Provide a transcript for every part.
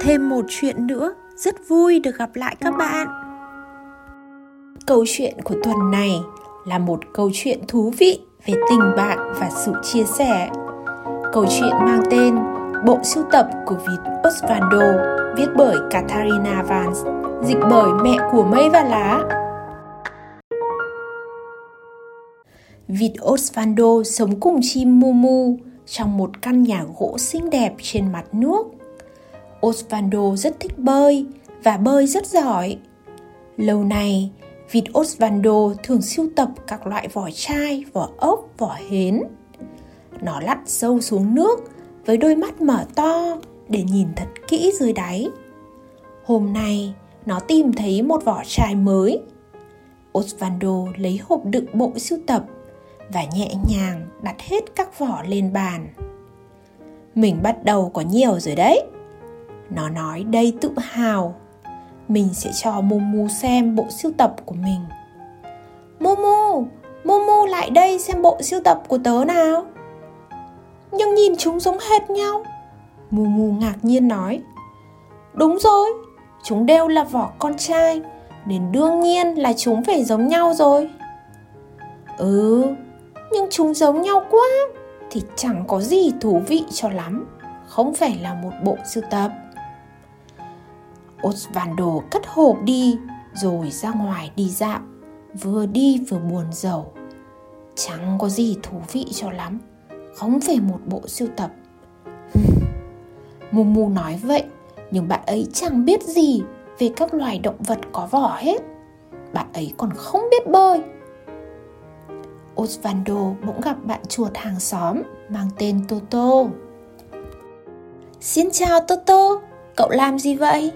thêm một chuyện nữa. Rất vui được gặp lại các bạn. Câu chuyện của tuần này là một câu chuyện thú vị về tình bạn và sự chia sẻ. Câu chuyện mang tên bộ sưu tập của vịt osvaldo, viết bởi Katharina Vance, dịch bởi mẹ của mây và lá. Vịt Osvaldo sống cùng chim Mumu trong một căn nhà gỗ xinh đẹp trên mặt nước. Osvaldo rất thích bơi và bơi rất giỏi. Lâu nay, vịt Osvaldo thường sưu tập các loại vỏ chai, vỏ ốc, vỏ hến. Nó lặn sâu xuống nước với đôi mắt mở to để nhìn thật kỹ dưới đáy. Hôm nay, nó tìm thấy một vỏ chai mới. Osvaldo lấy hộp đựng bộ sưu tập và nhẹ nhàng đặt hết các vỏ lên bàn. Mình bắt đầu có nhiều rồi đấy. Nó nói đây tự hào. Mình sẽ cho Momo xem bộ sưu tập của mình. Momo, Momo lại đây xem bộ sưu tập của tớ nào. Nhưng nhìn chúng giống hệt nhau. Momo ngạc nhiên nói. Đúng rồi, chúng đều là vỏ con trai, nên đương nhiên là chúng phải giống nhau rồi. Ừ, nhưng chúng giống nhau quá thì chẳng có gì thú vị cho lắm không phải là một bộ sưu tập Osvaldo cất hộp đi rồi ra ngoài đi dạo. Vừa đi vừa buồn rầu. Chẳng có gì thú vị cho lắm không phải một bộ sưu tập. Mumu nói vậy nhưng bạn ấy chẳng biết gì về các loài động vật có vỏ hết. Bạn ấy còn không biết bơi. Osvaldo bỗng gặp bạn chuột hàng xóm mang tên Toto. Xin chào Toto, cậu làm gì vậy?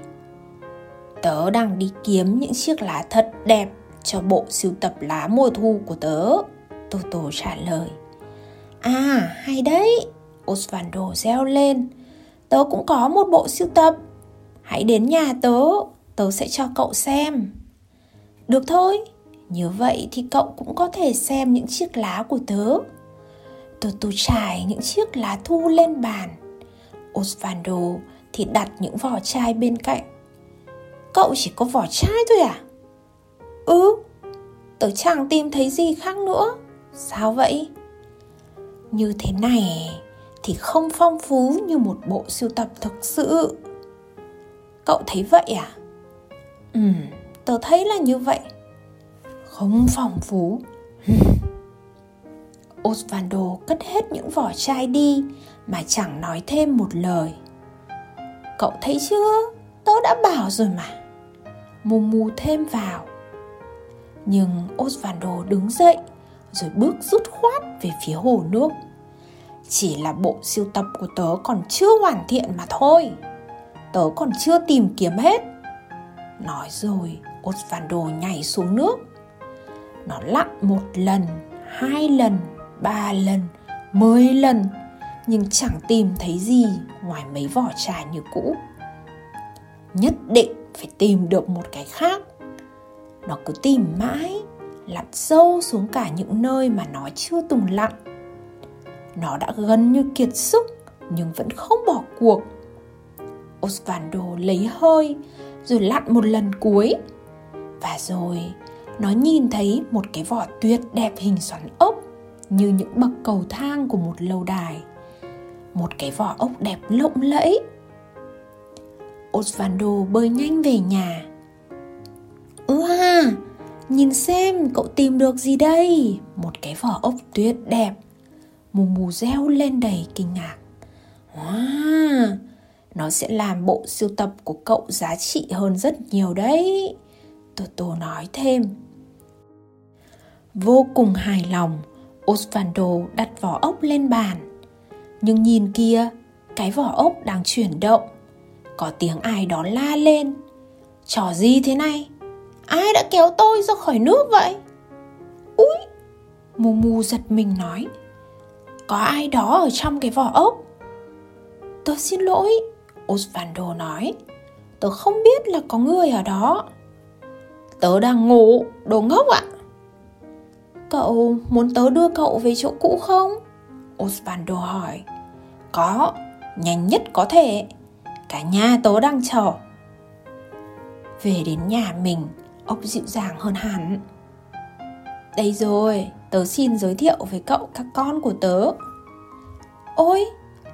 Tớ đang đi kiếm những chiếc lá thật đẹp cho bộ sưu tập lá mùa thu của tớ. Toto trả lời. À, hay đấy, Osvaldo reo lên. Tớ cũng có một bộ sưu tập. Hãy đến nhà tớ, tớ sẽ cho cậu xem. Được thôi, như vậy thì cậu cũng có thể xem những chiếc lá của tớ. Toto trải những chiếc lá thu lên bàn. Osvaldo thì đặt những vỏ chai bên cạnh. Cậu chỉ có vỏ chai thôi à? Ừ, tớ chẳng tìm thấy gì khác nữa. Sao vậy? Như thế này thì không phong phú như một bộ sưu tập thực sự. Cậu thấy vậy à? Ừ, tớ thấy là như vậy không phong phú Osvaldo cất hết những vỏ chai đi mà chẳng nói thêm một lời. Cậu thấy chưa? Tớ đã bảo rồi mà. Mù mù thêm vào. Nhưng Osvaldo đứng dậy rồi bước rút khoát về phía hồ nước. Chỉ là bộ siêu tập của tớ còn chưa hoàn thiện mà thôi. Tớ còn chưa tìm kiếm hết. Nói rồi, Osvaldo nhảy xuống nước nó lặn một lần hai lần ba lần mười lần nhưng chẳng tìm thấy gì ngoài mấy vỏ trà như cũ nhất định phải tìm được một cái khác. Nó cứ tìm mãi, lặn sâu xuống cả những nơi mà nó chưa từng lặn. Nó đã gần như kiệt sức nhưng vẫn không bỏ cuộc. Osvaldo lấy hơi rồi lặn một lần cuối. Và rồi, nó nhìn thấy một cái vỏ tuyệt đẹp hình xoắn ốc như những bậc cầu thang của một lâu đài. Một cái vỏ ốc đẹp lộng lẫy osvaldo bơi nhanh về nhà. Wow, nhìn xem cậu tìm được gì đây? Một cái vỏ ốc tuyệt đẹp. Mù mù reo lên đầy kinh ngạc. Wow, nó sẽ làm bộ sưu tập của cậu giá trị hơn rất nhiều đấy. Toto nói thêm. Vô cùng hài lòng, Osvaldo đặt vỏ ốc lên bàn. Nhưng nhìn kia, cái vỏ ốc đang chuyển động. Có tiếng ai đó la lên. Trò gì thế này? Ai đã kéo tôi ra khỏi nước vậy? Úi! Mù mù giật mình nói. Có ai đó ở trong cái vỏ ốc? Tôi xin lỗi, Osvaldo nói. Tớ không biết là có người ở đó. Tớ đang ngủ, đồ ngốc ạ. À? Cậu muốn tớ đưa cậu về chỗ cũ không? Osvaldo hỏi. Có, nhanh nhất có thể cả nhà tớ đang chờ. Về đến nhà mình ốc dịu dàng hơn hẳn. Đây rồi, tớ xin giới thiệu với cậu các con của tớ. Ôi,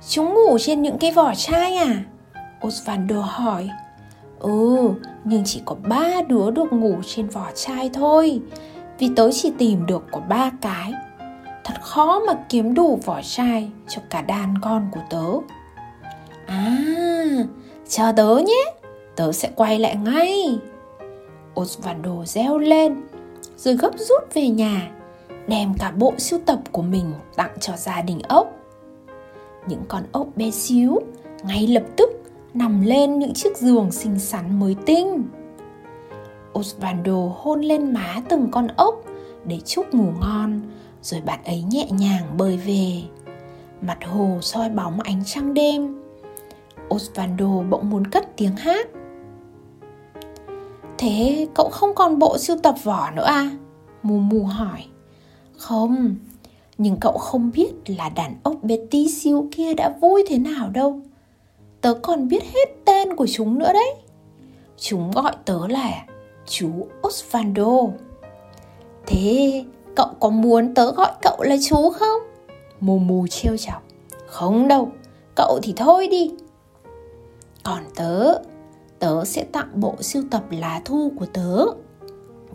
chúng ngủ trên những cái vỏ chai à? Osvaldo hỏi. Ừ nhưng chỉ có ba đứa được ngủ trên vỏ chai thôi, vì tớ chỉ tìm được có ba cái. Thật khó mà kiếm đủ vỏ chai cho cả đàn con của tớ. À chờ tớ nhé, tớ sẽ quay lại ngay. Osvaldo reo lên, rồi gấp rút về nhà, đem cả bộ sưu tập của mình tặng cho gia đình ốc. Những con ốc bé xíu ngay lập tức nằm lên những chiếc giường xinh xắn mới tinh. Osvaldo hôn lên má từng con ốc để chúc ngủ ngon, rồi bạn ấy nhẹ nhàng bơi về. Mặt hồ soi bóng ánh trăng đêm osvaldo bỗng muốn cất tiếng hát. Thế cậu không còn bộ sưu tập vỏ nữa à? Mù mù hỏi. Không, nhưng cậu không biết là đàn ốc betty siêu kia đã vui thế nào đâu. Tớ còn biết hết tên của chúng nữa đấy. Chúng gọi tớ là chú osvaldo. Thế cậu có muốn tớ gọi cậu là chú không? Mù mù trêu chọc. Không đâu, cậu thì thôi đi còn tớ tớ sẽ tặng bộ sưu tập lá thu của tớ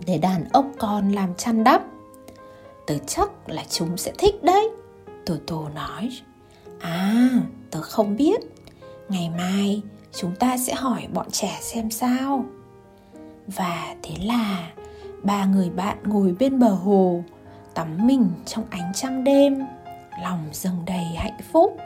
để đàn ốc con làm chăn đắp. Tớ chắc là chúng sẽ thích đấy tù tù nói. À tớ không biết. Ngày mai chúng ta sẽ hỏi bọn trẻ xem sao. Và thế là ba người bạn ngồi bên bờ hồ, tắm mình trong ánh trăng đêm, lòng dâng đầy hạnh phúc.